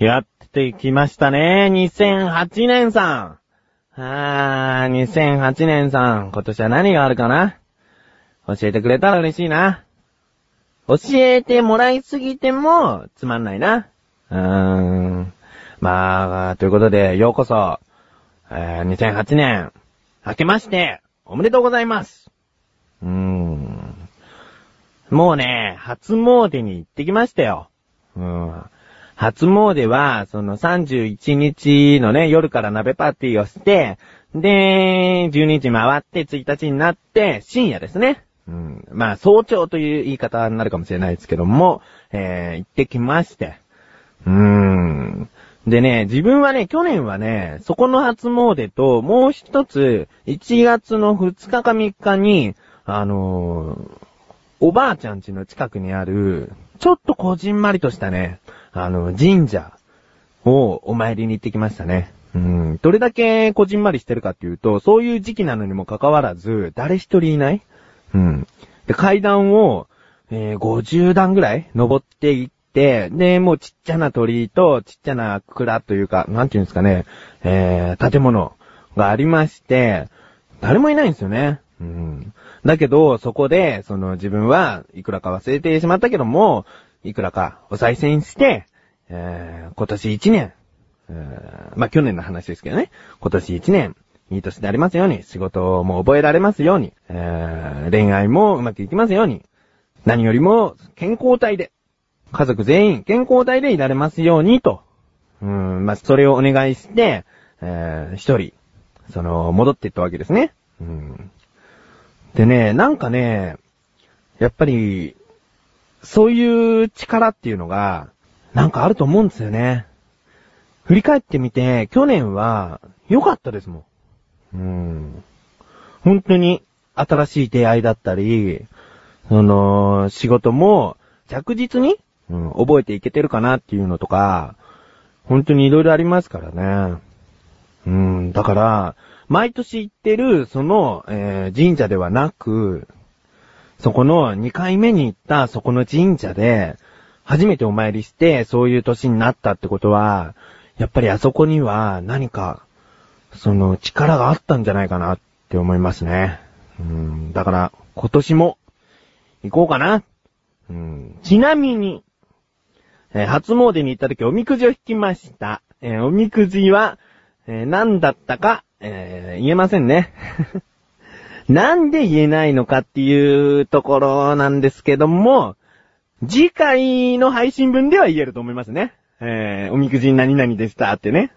やってきましたね。2008年さん。あー、2008年さん。今年は何があるかな？教えてくれたら嬉しいな。教えてもらいすぎてもつまんないな。うーん。まあ、ということで、ようこそ、えー、2008年、明けまして、おめでとうございます。うーん。もうね、初詣に行ってきましたよ。うーん。初詣は、その31日のね、夜から鍋パーティーをして、で、12日回って1日になって、深夜ですね。うん。まあ、早朝という言い方になるかもしれないですけども、えー、行ってきまして。うーん。でね、自分はね、去年はね、そこの初詣と、もう一つ、1月の2日か3日に、あのー、おばあちゃん家の近くにある、ちょっとこじんまりとしたね、あの、神社をお参りに行ってきましたね。うん。どれだけこじんまりしてるかっていうと、そういう時期なのにもかかわらず、誰一人いないうん。で、階段を、えー、50段ぐらい登っていって、で、もうちっちゃな鳥居とちっちゃな蔵というか、なんていうんですかね、えー、建物がありまして、誰もいないんですよね。うん。だけど、そこで、その自分はいくらか忘れてしまったけども、いくらかお賽銭して、えー、今年1年、えー、まあ、去年の話ですけどね、今年1年、いい年でありますように、仕事も覚えられますように、えー、恋愛もうまくいきますように、何よりも健康体で、家族全員健康体でいられますようにと、うん、まあ、それをお願いして、えー、一人、その、戻っていったわけですね。うん。でね、なんかね、やっぱり、そういう力っていうのが、なんかあると思うんですよね。振り返ってみて、去年は良かったですもん。うん。本当に新しい出会いだったり、その、仕事も着実に、うん、覚えていけてるかなっていうのとか、本当に色々ありますからね。うん、だから、毎年行ってる、その、えー、神社ではなく、そこの2回目に行ったそこの神社で、初めてお参りして、そういう年になったってことは、やっぱりあそこには何か、その力があったんじゃないかなって思いますね。うん、だから、今年も、行こうかな。うん、ちなみに、えー、初詣に行った時おみくじを引きました。えー、おみくじは、えー、何だったか、え言えませんね。なんで言えないのかっていうところなんですけども、次回の配信分では言えると思いますね。えー、おみくじ何々でしたってね。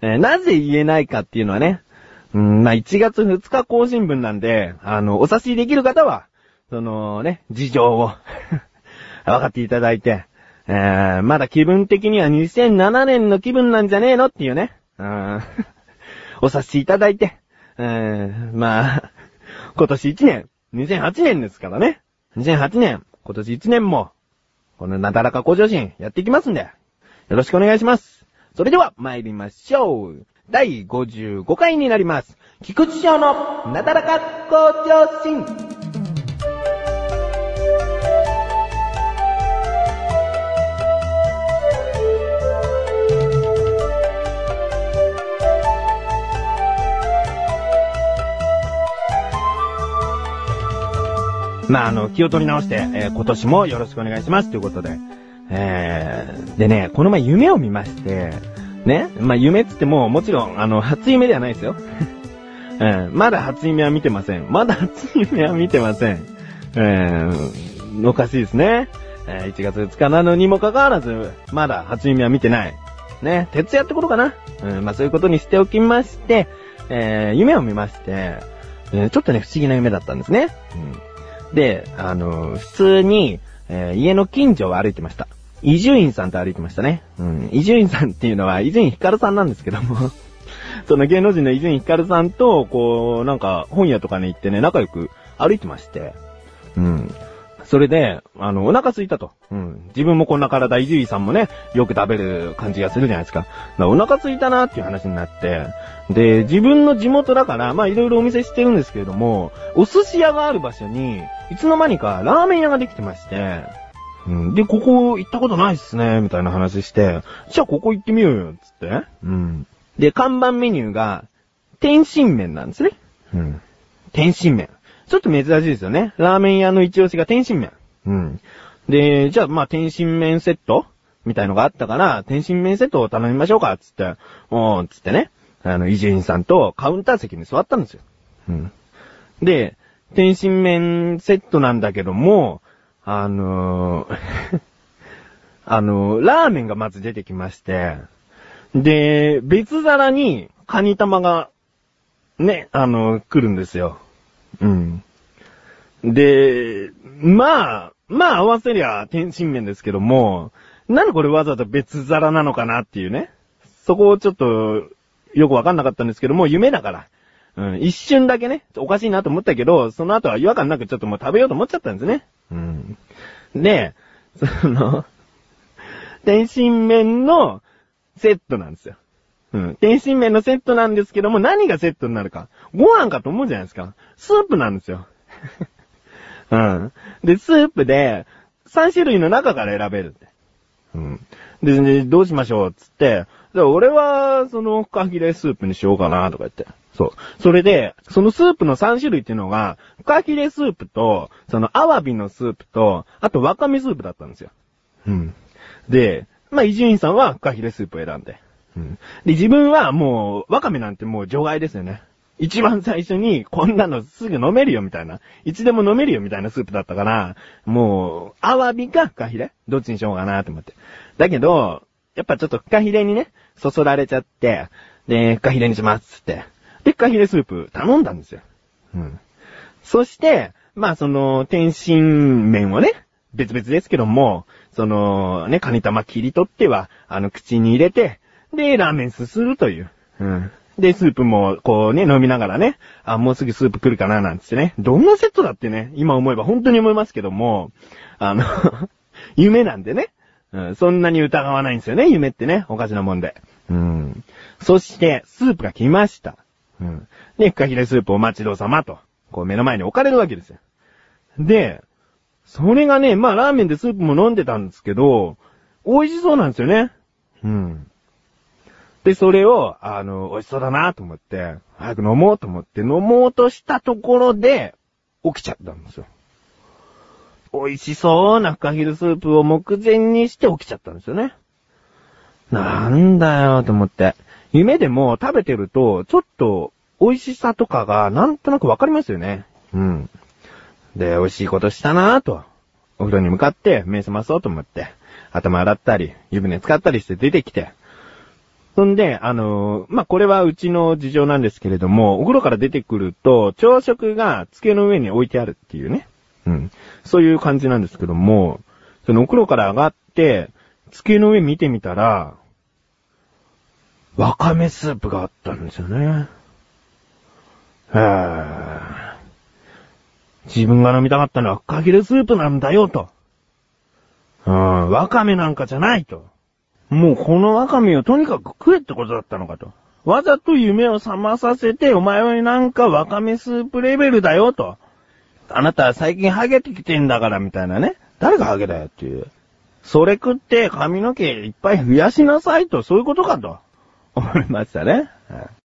えー、なぜ言えないかっていうのはね、うん、まあ、1月2日更新分なんで、あの、お察しできる方は、そのね、事情を 分かっていただいて、えー、まだ気分的には2007年の気分なんじゃねえのっていうね、うん、お察しいただいて、えー、まあ、今年1年、2008年ですからね。2008年、今年1年も、このなだらか向上心やっていきますんで、よろしくお願いします。それでは参りましょう。第55回になります。菊池賞のなだらか向上心。まあ、あの、気を取り直して、えー、今年もよろしくお願いしますということで。えー、でね、この前夢を見まして、ね、まあ、夢つっても、もちろん、あの、初夢ではないですよ。えー、まだ初夢は見てません。まだ初夢は見てません。えー、おかしいですね。えー、1月2日なのにもかかわらず、まだ初夢は見てない。ね、徹夜ってことかな。うん、まあ、そういうことにしておきまして、えー、夢を見まして、えー、ちょっとね、不思議な夢だったんですね。うんで、あの、普通に、えー、家の近所を歩いてました。伊集院さんと歩いてましたね。うん。伊集院さんっていうのは、伊集院光さんなんですけども その芸能人の伊集院光さんと、こう、なんか、本屋とかに行ってね、仲良く歩いてまして。うん。それで、あの、お腹空いたと。うん。自分もこんな体、伊集院さんもね、よく食べる感じがするじゃないですか。かお腹空いたなっていう話になって、で、自分の地元だから、まあいろいろお店してるんですけれども、お寿司屋がある場所に、いつの間にかラーメン屋ができてまして、うん。で、ここ行ったことないっすね、みたいな話して、じゃあここ行ってみようよ、つって。うん。で、看板メニューが、天津麺なんですね。うん。天津麺。ちょっと珍しいですよね。ラーメン屋の一押しが天津麺。うん。で、じゃあまあ天津麺セットみたいのがあったから、天津麺セットを頼みましょうか、つって。おー、つってね。あの、伊集院さんとカウンター席に座ったんですよ。うん。で、天津麺セットなんだけども、あのー あのーラーメンがまず出てきまして、で、別皿にカニ玉が、ね、あのー来るんですよ。うん。で、まあ、まあ合わせりゃ天津麺ですけども、なんでこれわざわざ別皿なのかなっていうね。そこをちょっと、よくわかんなかったんですけども、夢だから。うん、一瞬だけね、おかしいなと思ったけど、その後は違和感なくちょっともう食べようと思っちゃったんですね。うん。で、その、天津麺のセットなんですよ。うん。天津麺のセットなんですけども、何がセットになるか。ご飯かと思うじゃないですか。スープなんですよ。うん。で、スープで、3種類の中から選べる。うん。で、ねどうしましょうつって、で俺は、その、フカヒレスープにしようかな、とか言って。そう。それで、そのスープの3種類っていうのが、フカヒレスープと、その、アワビのスープと、あと、ワカメスープだったんですよ。うん。で、まあ、伊集院さんはフカヒレスープを選んで。ん。で、自分はもう、ワカメなんてもう除外ですよね。一番最初に、こんなのすぐ飲めるよみたいな。いつでも飲めるよみたいなスープだったから、もう、アワビかフカヒレ？どっちにしようかなと思って。だけど、やっぱちょっとフカヒレにね、そそられちゃって、で、フカヒレにしますって。で、フカヒレスープ頼んだんですよ。うん。そして、まあその、天津麺をね、別々ですけども、その、ね、カニ玉切り取っては、あの、口に入れて、で、ラーメンすするという。うん。で、スープも、こうね、飲みながらね、あ、もうすぐスープ来るかな、なんつってね。どんなセットだってね、今思えば本当に思いますけども、あの、夢なんでね。うん、そんなに疑わないんですよね、夢ってね。おかしなもんで。うん。そして、スープが来ました。うん。で、フカヒレスープお待ちどうさまと、こう目の前に置かれるわけですよ。で、それがね、まあラーメンでスープも飲んでたんですけど、美味しそうなんですよね。うん。で、それを、あの、美味しそうだなと思って、早く飲もうと思って飲もうとしたところで、起きちゃったんですよ。美味しそうなフカヒレスープを目前にして起きちゃったんですよね。なんだよと思って。夢でも食べてると、ちょっと美味しさとかがなんとなくわかりますよね。うん。で、美味しいことしたなぁと。お風呂に向かって目覚まそうと思って、頭洗ったり、湯船使ったりして出てきて。そんで、あのーまあ、これはうちの事情なんですけれども、お風呂から出てくると、朝食が机の上に置いてあるっていうね。うん。そういう感じなんですけども、そのお風呂から上がって、机の上見てみたら、わかめスープがあったんですよね。へー自分が飲みたかったのはフカヒレスープなんだよと。うん、わかめなんかじゃないと。もうこのわかめをとにかく食えってことだったのかと。わざと夢を覚まさせて、お前はなんかわかめスープレベルだよと。あなたは最近ハゲてきてんだからみたいなね。誰がハゲだよっていう。それ食って髪の毛いっぱい増やしなさいと、そういうことかと。思いましたね。はい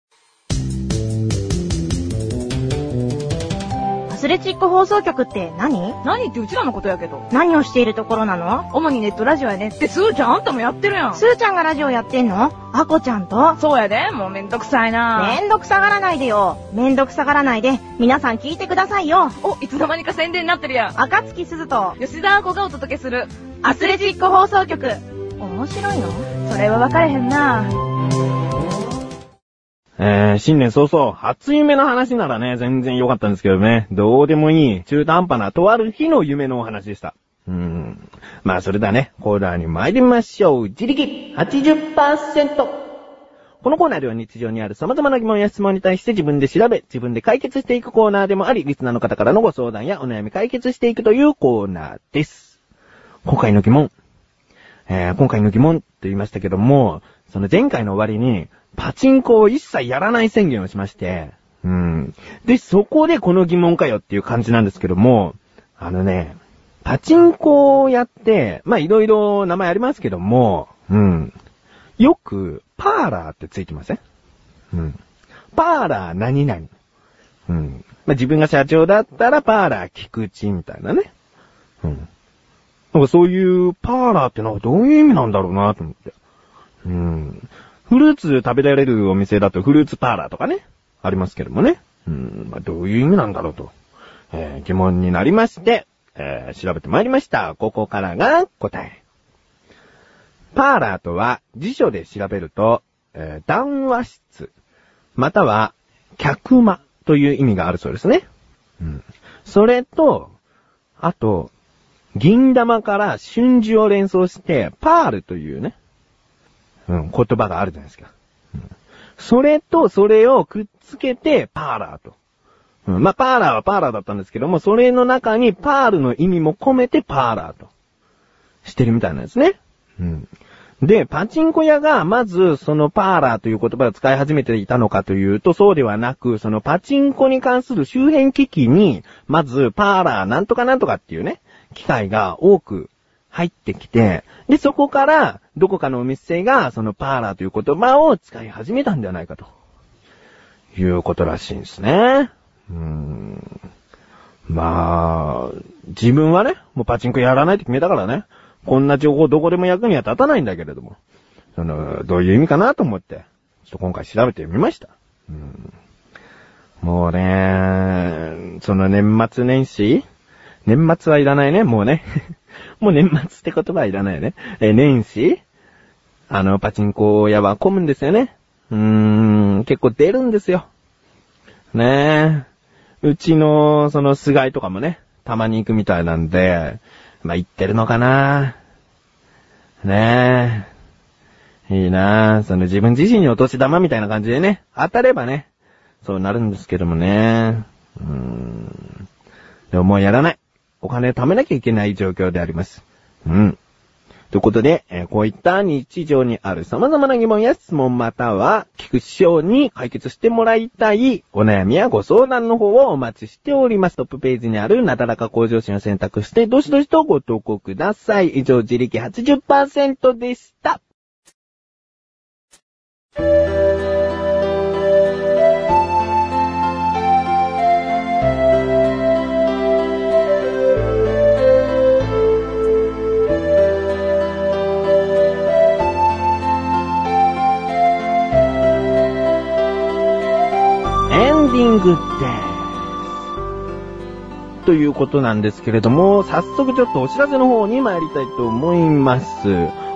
アスレチック放送局って何？何ってうちらのことやけど。何をしているところなの？主にネットラジオやねって、すーちゃんあんたもやってるやん。スーちゃんがラジオやってんの？アコちゃんと？そうやで、もうめんどくさいなめんどくさがらないでよ。めんどくさがらないで、皆さん聞いてくださいよ。お、いつの間にか宣伝になってるやん。赤月鈴と吉田亜子がお届けする。アスレチック放送局。面白いの？それは分かれへんなえー、新年早々、初夢の話ならね、全然良かったんですけどね、どうでもいい、中途半端なとある日の夢のお話でした。うーん。まあ、それだね、コーナーに参りましょう。自力80%。このコーナーでは日常にある様々な疑問や質問に対して自分で調べ、自分で解決していくコーナーでもあり、リスナーの方からのご相談やお悩み解決していくというコーナーです。今回の疑問。えー今回の疑問と言いましたけども、その前回の終わりに、パチンコを一切やらない宣言をしまして、うん。で、そこでこの疑問かよっていう感じなんですけども、あのね、パチンコ屋って、まあいろいろ名前ありますけども、うん。よく、パーラーってついてません？うん。パーラー何々。うん。まあ自分が社長だったらパーラー菊池みたいなね。うん。なんかそういうパーラーってのはどういう意味なんだろうなと思って。うん。フルーツ食べられるお店だとフルーツパーラーとかね。ありますけどもね。うん。まあどういう意味なんだろうと。えー疑問になりまして、えー調べてまいりました。ここからが答え。パーラーとは辞書で調べると、えー談話室、または客間という意味があるそうですね。うん。それと、あと、銀玉から春樹を連想して、パールというね、うん、言葉があるじゃないですか。うんそれとそれをくっつけて、パーラーと。うん、まあ、パーラーはパーラーだったんですけども、それの中にパールの意味も込めてパーラーと。してるみたいなんですね。うん。で、パチンコ屋がまずそのパーラーという言葉を使い始めていたのかというと、そうではなく、そのパチンコに関する周辺機器に、まずパーラーなんとかなんとかっていうね、機械が多く入ってきて、で、そこから、どこかのお店が、そのパーラーという言葉を使い始めたんではないかと。いうことらしいんですね。うーん。まあ、自分はね、もうパチンコやらないって決めたからね。こんな情報どこでも役には立たないんだけれども。その、どういう意味かなと思って、ちょっと今回調べてみました。うん、もうね、その年末年始年末はいらないね、もうね。もう年末って言葉はいらないよね。え、年始？あの、パチンコ屋は混むんですよね。うーん、結構出るんですよ。ねえ。うちの、その、菅井とかもね、たまに行くみたいなんで、まあ、行ってるのかなねえ。いいなその自分自身にお年玉みたいな感じでね、当たればね、そうなるんですけどもね。うーん。でももうやらない。お金を貯めなきゃいけない状況であります。うん。ということで、えーこういった日常にある様々な疑問や質問または、菊池翔に解決してもらいたいお悩みやご相談の方をお待ちしております。トップページにあるなだらか向上心を選択して、どしどしとご投稿ください。以上、自力80%でした。グです。ということなんですけれども、早速ちょっとお知らせの方に参りたいと思います。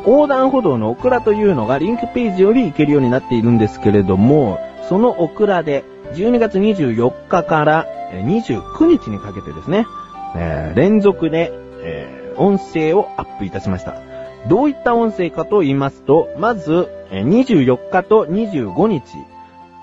横断歩道のオクラというのがリンクページより行けるようになっているんですけれども、そのオクラで12月24日から29日にかけてですね、えー連続で、えー音声をアップいたしました。どういった音声かと言いますと、まず、24日と25日、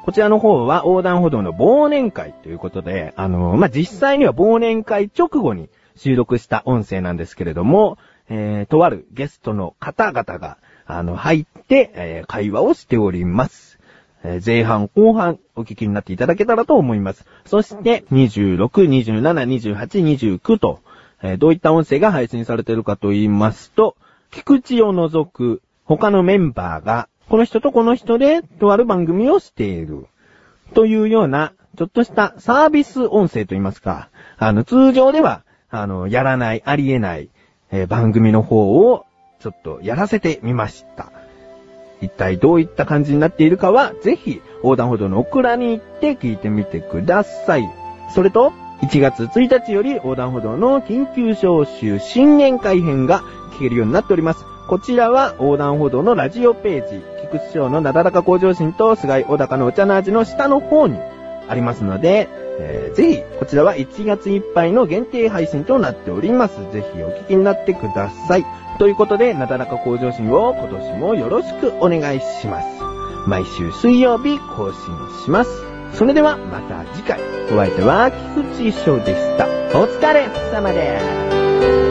こちらの方は横断歩道の忘年会ということで、あの、まあ、実際には忘年会直後に収録した音声なんですけれども、えー、とあるゲストの方々が、あの、入って、えー会話をしております。えー前半、後半、お聞きになっていただけたらと思います。そして、26、27、28、29と、えーどういった音声が配信されているかと言いますと、菊池を除く他のメンバーが、この人とこの人で、とある番組をしている。というような、ちょっとしたサービス音声と言いますか、あの、通常では、あの、やらない、ありえない、えー番組の方を、ちょっとやらせてみました。一体どういった感じになっているかは、ぜひ、横断歩道のオクラに行って聞いてみてください。それと、1月1日より横断歩道の緊急招集新年会編が聞けるようになっております。こちらは横断歩道のラジオページ、菊池賞のなだらか向上心と菅井小高のお茶の味の下の方にありますので、えーぜひ、こちらは1月いっぱいの限定配信となっております。ぜひお聞きになってください。ということで、なだらか向上心を今年もよろしくお願いします。毎週水曜日更新します。それではまた次回。お相手は菊池翔でした。お疲れ様です。